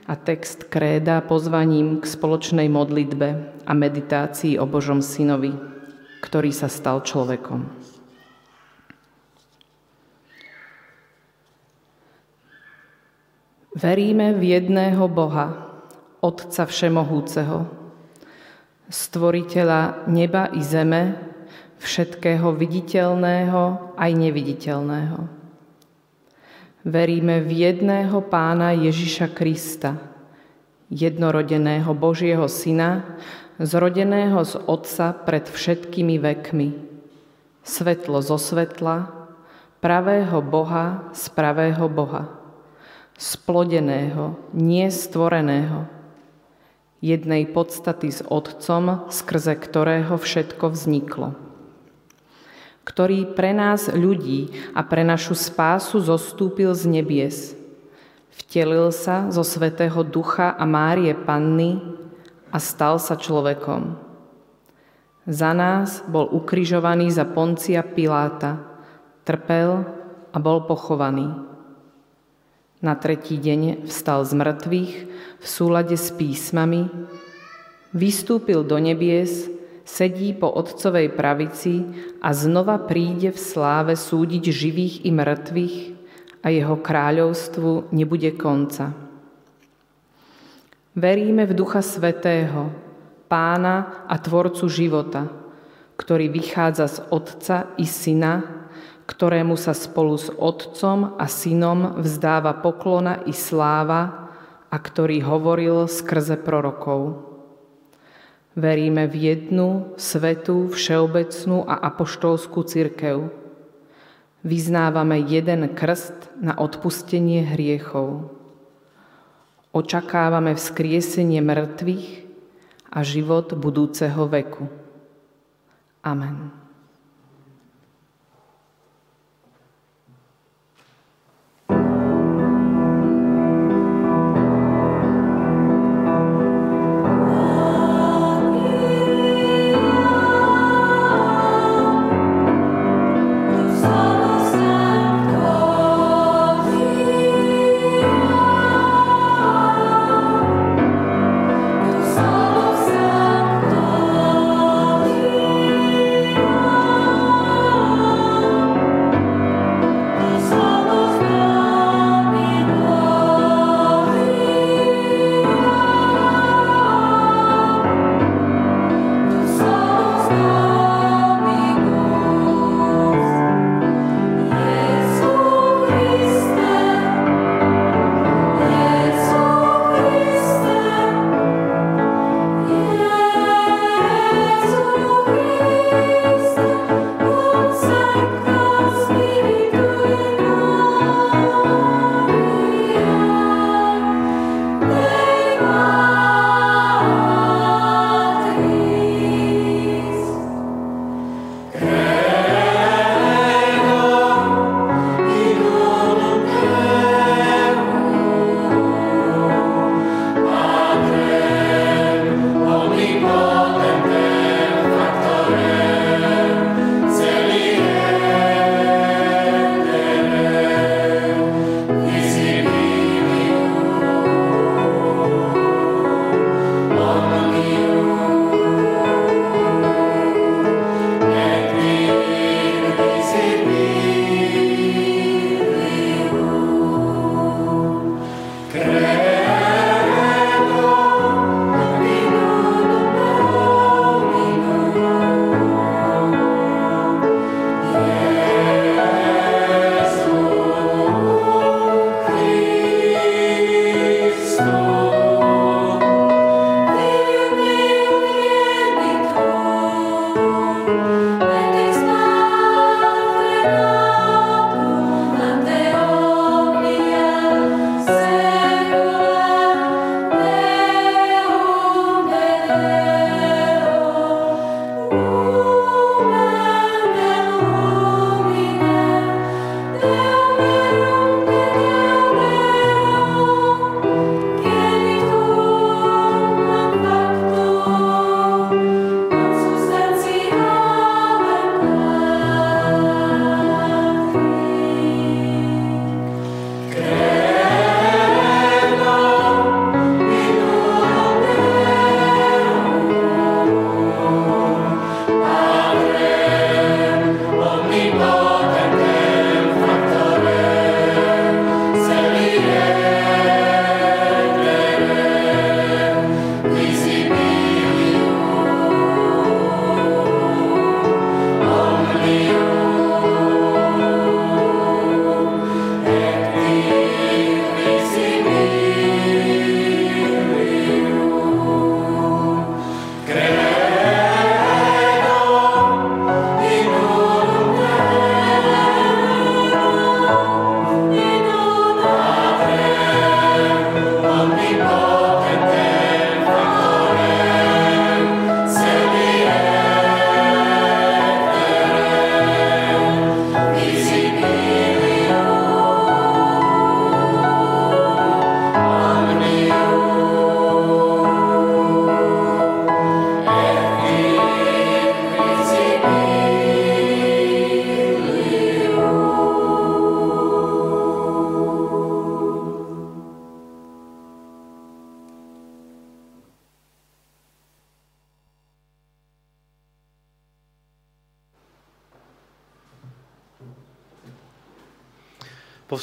a text kréda pozvaním k spoločnej modlitbe a meditácii o Božom synovi, ktorý sa stal človekom. Veríme v jedného Boha, Otca Všemohúceho, Stvoriteľa neba i zeme, všetkého viditeľného aj neviditeľného. Veríme v jedného Pána Ježiša Krista, jednorodeného Božieho Syna, zrodeného z Otca pred všetkými vekmi, svetlo zo svetla, pravého Boha z pravého Boha splodeného, nie stvoreného, jednej podstaty s Otcom, skrze ktorého všetko vzniklo ktorý pre nás ľudí a pre našu spásu zostúpil z nebies. Vtelil sa zo Svetého Ducha a Márie Panny a stal sa človekom. Za nás bol ukrižovaný za Poncia Piláta, trpel a bol pochovaný na tretí deň vstal z mŕtvych v súlade s písmami, vystúpil do nebies, sedí po Otcovej pravici a znova príde v sláve súdiť živých i mŕtvych a jeho kráľovstvu nebude konca. Veríme v Ducha Svetého, Pána a Tvorcu života, ktorý vychádza z Otca i Syna, ktorému sa spolu s Otcom a Synom vzdáva poklona i sláva a ktorý hovoril skrze prorokov. Veríme v jednu, svetú, všeobecnú a apoštolskú cirkev. Vyznávame jeden krst na odpustenie hriechov. Očakávame vzkriesenie mŕtvych a život budúceho veku. Amen.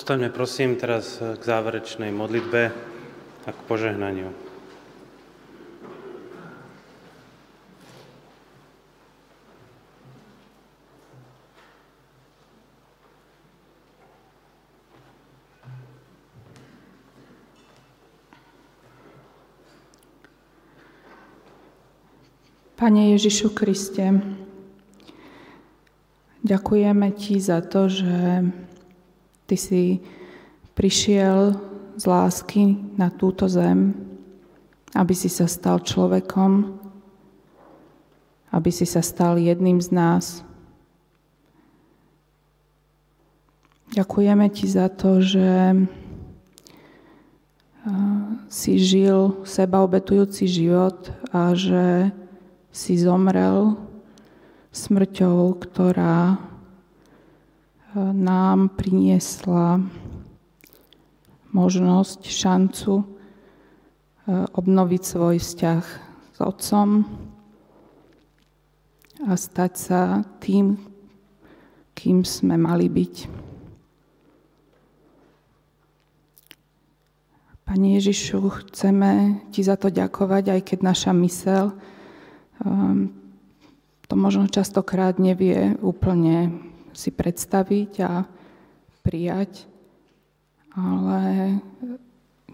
Povstaňme prosím teraz k záverečnej modlitbe a k požehnaniu. Pane Ježišu Kriste, ďakujeme Ti za to, že Ty si prišiel z lásky na túto zem, aby si sa stal človekom, aby si sa stal jedným z nás. Ďakujeme Ti za to, že si žil sebaobetujúci život a že si zomrel smrťou, ktorá nám priniesla možnosť, šancu e, obnoviť svoj vzťah s Otcom a stať sa tým, kým sme mali byť. Pane Ježišu, chceme Ti za to ďakovať, aj keď naša mysel um, to možno častokrát nevie úplne si predstaviť a prijať, ale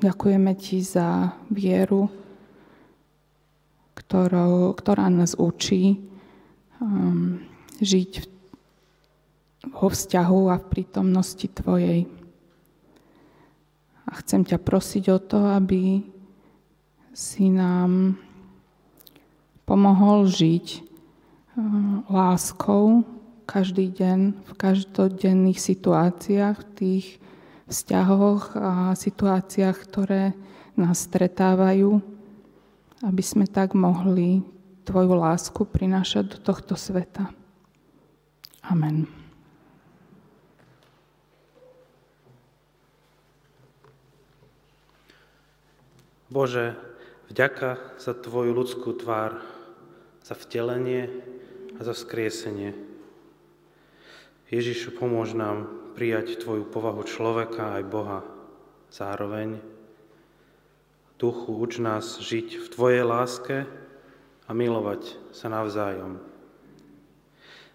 ďakujeme Ti za vieru, ktorou, ktorá nás učí um, žiť vo vzťahu a v prítomnosti Tvojej. A chcem ťa prosiť o to, aby si nám pomohol žiť um, láskou, každý deň, v každodenných situáciách, v tých vzťahoch a situáciách, ktoré nás stretávajú, aby sme tak mohli Tvoju lásku prinášať do tohto sveta. Amen. Bože, vďaka za Tvoju ľudskú tvár, za vtelenie a za skriesenie. Ježišu, pomôž nám prijať Tvoju povahu človeka aj Boha zároveň. Duchu, uč nás žiť v Tvojej láske a milovať sa navzájom.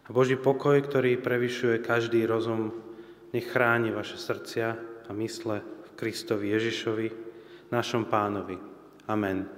A Boží pokoj, ktorý prevyšuje každý rozum, nech chráni vaše srdcia a mysle v Kristovi Ježišovi, našom pánovi. Amen.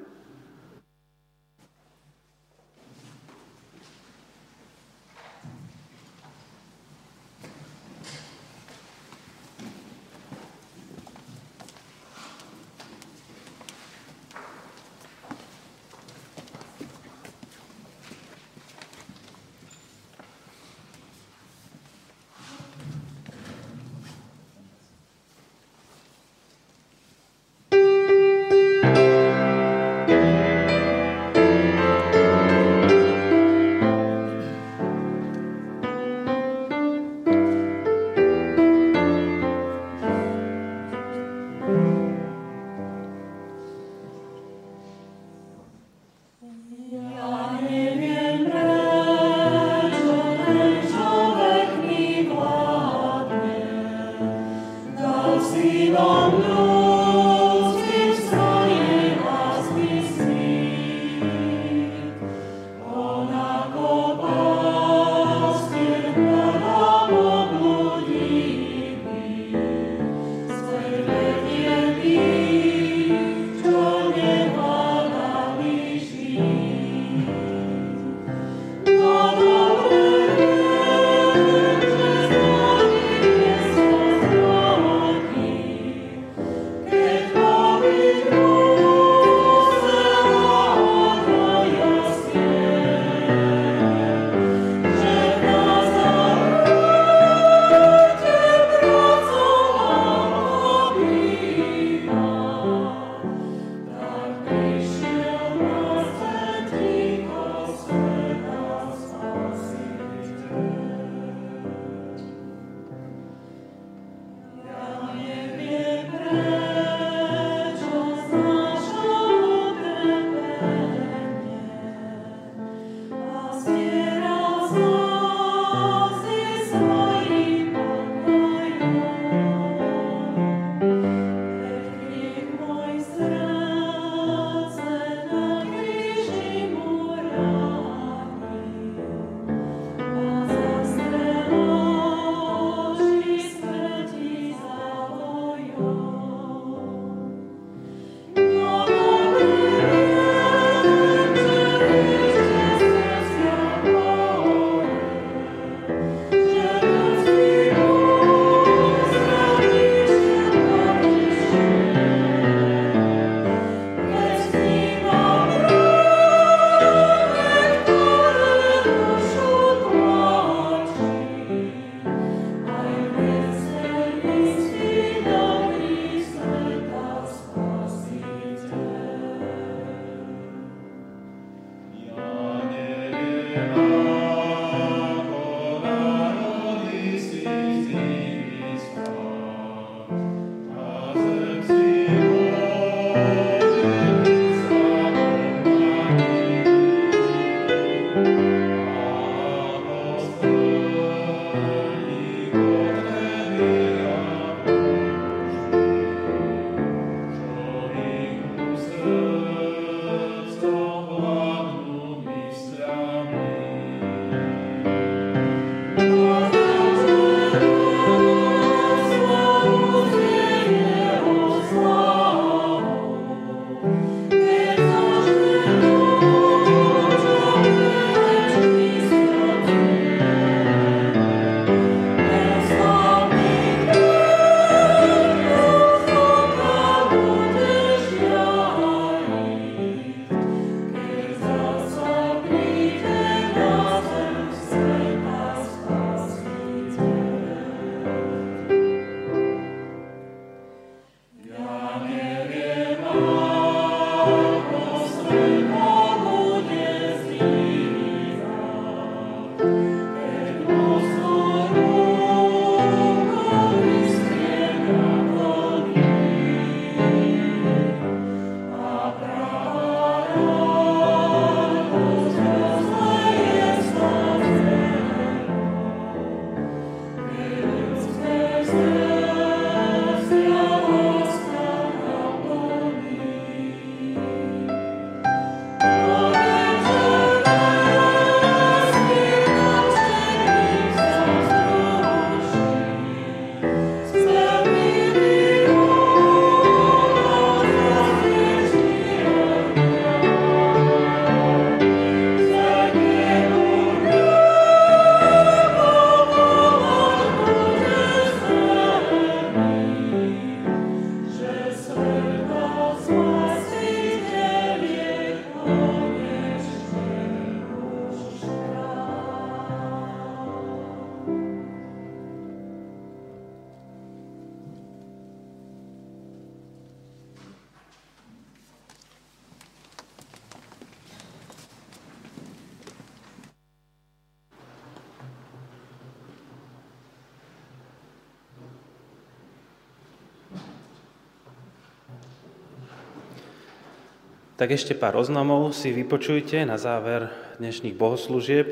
Tak ešte pár oznamov si vypočujte na záver dnešných bohoslúžieb.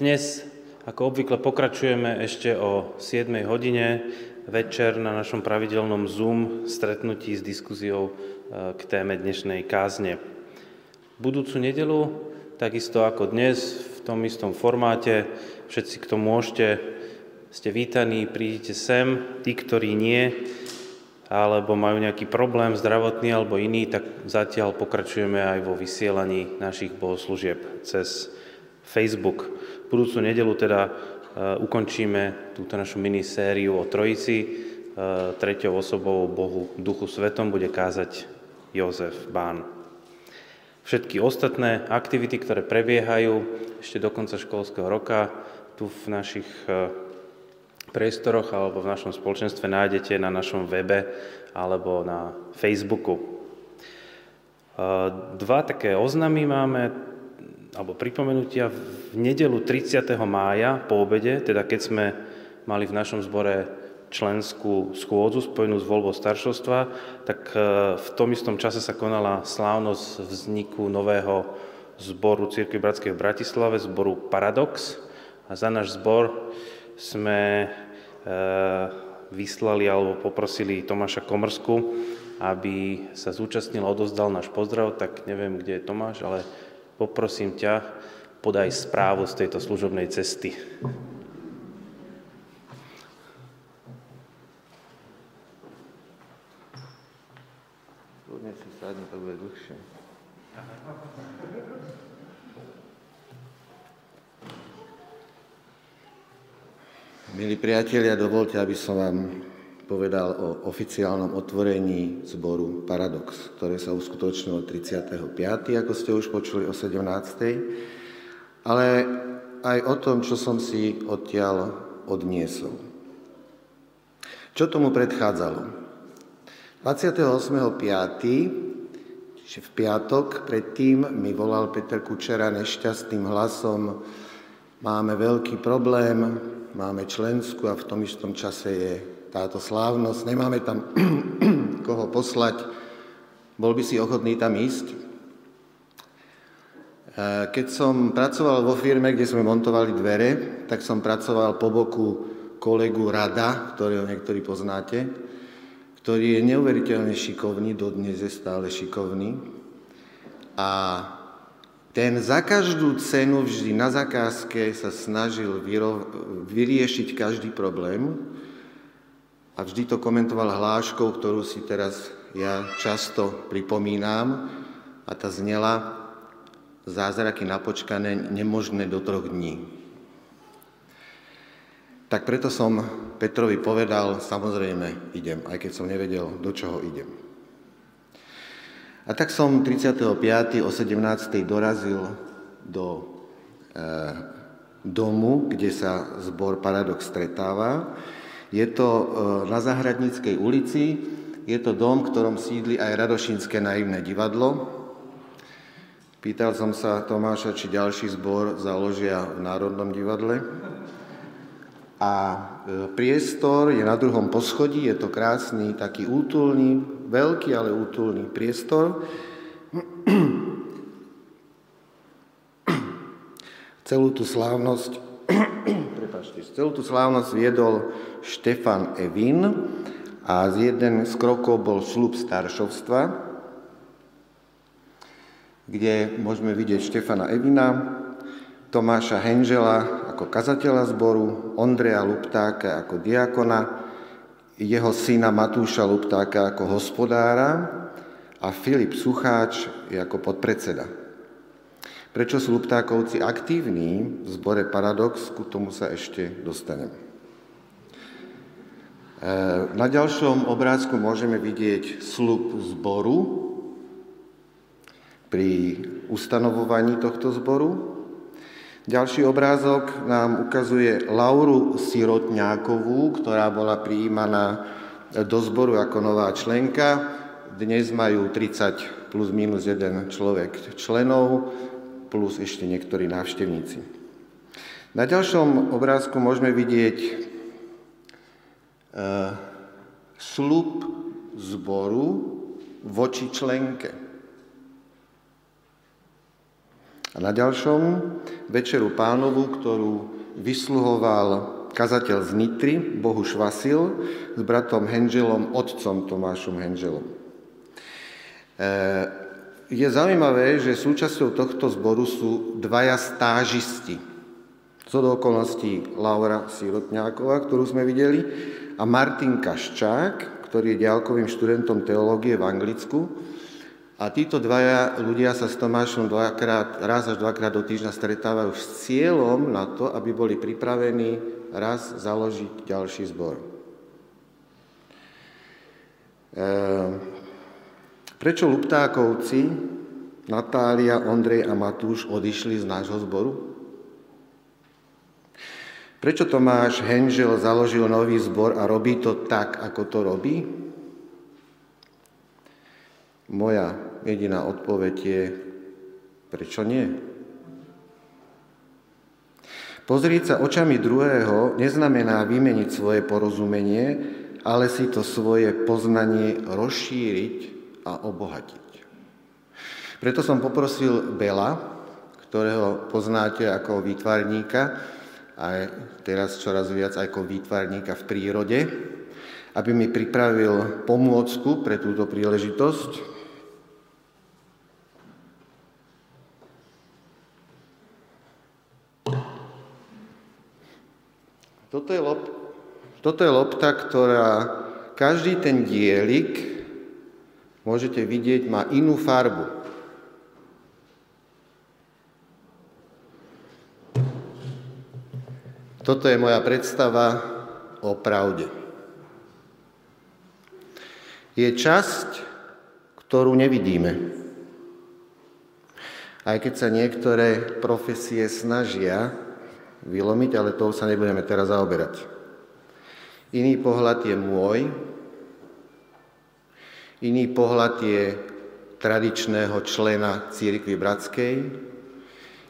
Dnes, ako obvykle, pokračujeme ešte o 7 hodine večer na našom pravidelnom Zoom stretnutí s diskuziou e, k téme dnešnej kázne. Budúcu nedelu, takisto ako dnes, v tom istom formáte, všetci, kto môžete, ste vítaní, prídite sem, tí, ktorí nie, alebo majú nejaký problém zdravotný alebo iný, tak zatiaľ pokračujeme aj vo vysielaní našich bohoslúžieb cez Facebook. Budúcu nedelu teda e, ukončíme túto našu minisériu o Trojici. E, treťou osobou Bohu Duchu Svetom bude kázať Jozef Bán. Všetky ostatné aktivity, ktoré prebiehajú ešte do konca školského roka, tu v našich e, priestoroch alebo v našom spoločenstve nájdete na našom webe alebo na Facebooku. Dva také oznamy máme, alebo pripomenutia v nedelu 30. mája po obede, teda keď sme mali v našom zbore členskú schôdzu spojenú s voľbou staršovstva, tak e, v tom istom čase sa konala slávnosť vzniku nového zboru Církvy Bratskej v Bratislave, zboru Paradox. A za náš zbor sme e, vyslali alebo poprosili Tomáša Komrsku, aby sa zúčastnil a odozdal náš pozdrav, tak neviem, kde je Tomáš, ale poprosím ťa, podaj správu z tejto služobnej cesty. Kľudne si sadni, to bude dlhšie. Milí priatelia, dovolte, aby som vám povedal o oficiálnom otvorení zboru Paradox, ktoré sa uskutočnilo 35., ako ste už počuli o 17., ale aj o tom, čo som si odtiaľ odniesol. Čo tomu predchádzalo? 28.5., čiže v piatok, predtým mi volal Peter Kučera nešťastným hlasom, máme veľký problém, máme členskú a v tom istom čase je táto slávnosť. Nemáme tam koho poslať. Bol by si ochotný tam ísť? E, keď som pracoval vo firme, kde sme montovali dvere, tak som pracoval po boku kolegu Rada, ktorého niektorí poznáte, ktorý je neuveriteľne šikovný, dodnes je stále šikovný. A ten za každú cenu vždy na zakázke sa snažil vyriešiť každý problém a vždy to komentoval hláškou, ktorú si teraz ja často pripomínam a tá znela zázraky napočkané nemožné do troch dní. Tak preto som Petrovi povedal, samozrejme idem, aj keď som nevedel, do čoho idem. A tak som 35. o 17. dorazil do e, domu, kde sa zbor Paradox stretáva. Je to e, na Zahradníckej ulici, je to dom, v ktorom sídli aj Radošinské naivné divadlo. Pýtal som sa Tomáša, či ďalší zbor založia v Národnom divadle. A e, priestor je na druhom poschodí, je to krásny, taký útulný, veľký, ale útulný priestor. Celú tú slávnosť, prepáčte, celú tú slávnosť viedol Štefan Evin a z jeden z krokov bol slub staršovstva, kde môžeme vidieť Štefana Evina, Tomáša Henžela ako kazateľa zboru, Ondreja Luptáka ako diakona, jeho syna Matúša Luptáka ako hospodára a Filip Sucháč je ako podpredseda. Prečo sú Luptákovci aktívni v zbore Paradox, ku tomu sa ešte dostanem. E, na ďalšom obrázku môžeme vidieť slub zboru pri ustanovovaní tohto zboru. Ďalší obrázok nám ukazuje Lauru Sirotňákovú, ktorá bola prijímaná do zboru ako nová členka. Dnes majú 30 plus minus jeden človek členov, plus ešte niektorí návštevníci. Na ďalšom obrázku môžeme vidieť e, slub zboru voči členke. A na ďalšom večeru pánovu, ktorú vysluhoval kazateľ z Nitry, Bohuš Vasil, s bratom Henželom, otcom Tomášom Henželom. E, je zaujímavé, že súčasťou tohto zboru sú dvaja stážisti. Co do okolností Laura Sirotňáková, ktorú sme videli, a Martin Kaščák, ktorý je ďalkovým študentom teológie v Anglicku. A títo dvaja ľudia sa s Tomášom dvakrát, raz až dvakrát do týždňa stretávajú s cieľom na to, aby boli pripravení raz založiť ďalší zbor. Ehm, prečo Luptákovci, Natália, Ondrej a Matúš odišli z nášho zboru? Prečo Tomáš Henžel založil nový zbor a robí to tak, ako to robí? Moja jediná odpoveď je, prečo nie? Pozrieť sa očami druhého neznamená vymeniť svoje porozumenie, ale si to svoje poznanie rozšíriť a obohatiť. Preto som poprosil Bela, ktorého poznáte ako výtvarníka, a teraz čoraz viac ako výtvarníka v prírode, aby mi pripravil pomôcku pre túto príležitosť. Toto je, lop, toto je lopta, ktorá každý ten dielik, môžete vidieť, má inú farbu. Toto je moja predstava o pravde. Je časť, ktorú nevidíme. Aj keď sa niektoré profesie snažia vylomiť, ale toho sa nebudeme teraz zaoberať. Iný pohľad je môj, iný pohľad je tradičného člena Církvy Bratskej,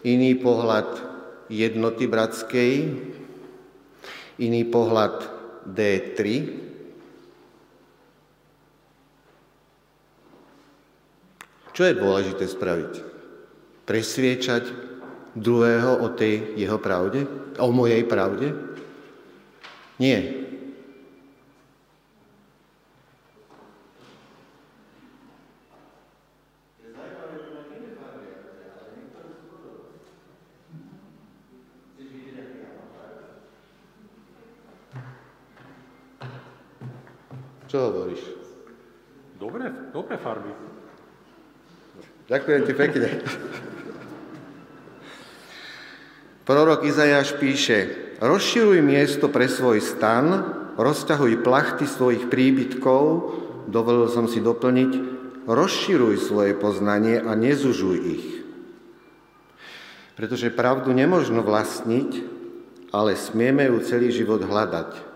iný pohľad jednoty Bratskej, iný pohľad D3. Čo je dôležité spraviť? Presviečať druhého o tej jeho pravde? O mojej pravde? Nie. Čo hovoríš? Dobre, dobre farby. Ďakujem ti pekne. Prorok Izajáš píše, rozširuj miesto pre svoj stan, rozťahuj plachty svojich príbytkov, dovolil som si doplniť, rozširuj svoje poznanie a nezužuj ich. Pretože pravdu nemožno vlastniť, ale smieme ju celý život hľadať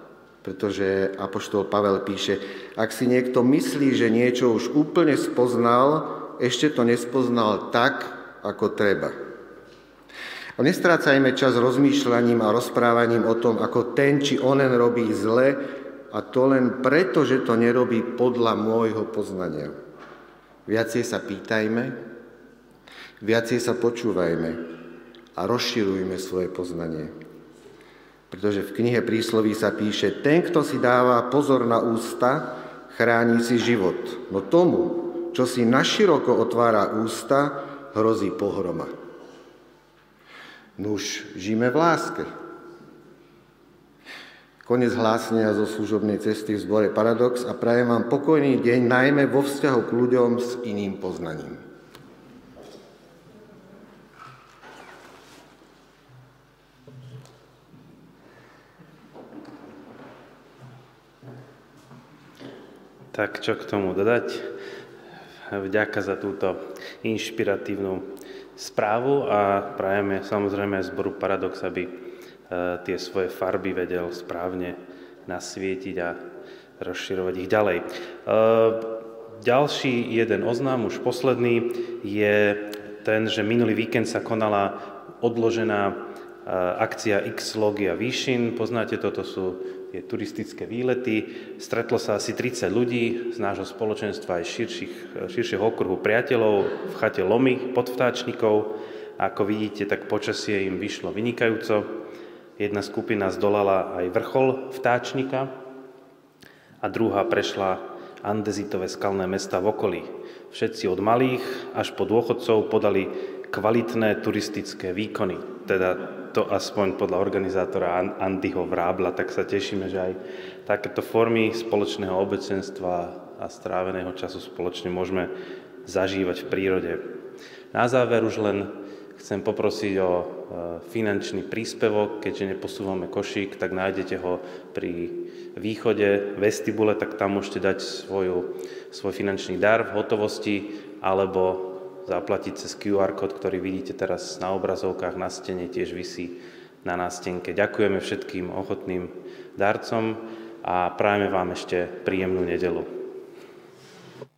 pretože Apoštol Pavel píše, ak si niekto myslí, že niečo už úplne spoznal, ešte to nespoznal tak, ako treba. Nestrácajme čas rozmýšľaním a rozprávaním o tom, ako ten či onen robí zle, a to len preto, že to nerobí podľa môjho poznania. Viacej sa pýtajme, viacej sa počúvajme a rozširujme svoje poznanie. Pretože v knihe prísloví sa píše, ten, kto si dáva pozor na ústa, chráni si život. No tomu, čo si naširoko otvára ústa, hrozí pohroma. Nuž, žijeme v láske. Konec hlásenia zo služobnej cesty v zbore Paradox a prajem vám pokojný deň, najmä vo vzťahu k ľuďom s iným poznaním. Tak čo k tomu dodať? Vďaka za túto inšpiratívnu správu a prajeme samozrejme zboru Paradox, aby e, tie svoje farby vedel správne nasvietiť a rozširovať ich ďalej. E, ďalší jeden oznám, už posledný, je ten, že minulý víkend sa konala odložená e, akcia X Logia Výšin. Poznáte, toto sú tie turistické výlety. Stretlo sa asi 30 ľudí z nášho spoločenstva aj širších, širšieho okruhu priateľov v chate Lomy pod vtáčnikov. A ako vidíte, tak počasie im vyšlo vynikajúco. Jedna skupina zdolala aj vrchol vtáčnika a druhá prešla andezitové skalné mesta v okolí. Všetci od malých až po dôchodcov podali kvalitné turistické výkony. Teda to aspoň podľa organizátora Andyho Vrábla, tak sa tešíme, že aj takéto formy spoločného obecenstva a stráveného času spoločne môžeme zažívať v prírode. Na záver už len chcem poprosiť o e, finančný príspevok, keďže neposúvame košík, tak nájdete ho pri východe vestibule, tak tam môžete dať svoju, svoj finančný dar v hotovosti alebo zaplatiť cez QR kód, ktorý vidíte teraz na obrazovkách, na stene tiež vysí na nástenke. Ďakujeme všetkým ochotným darcom a prajeme vám ešte príjemnú nedelu.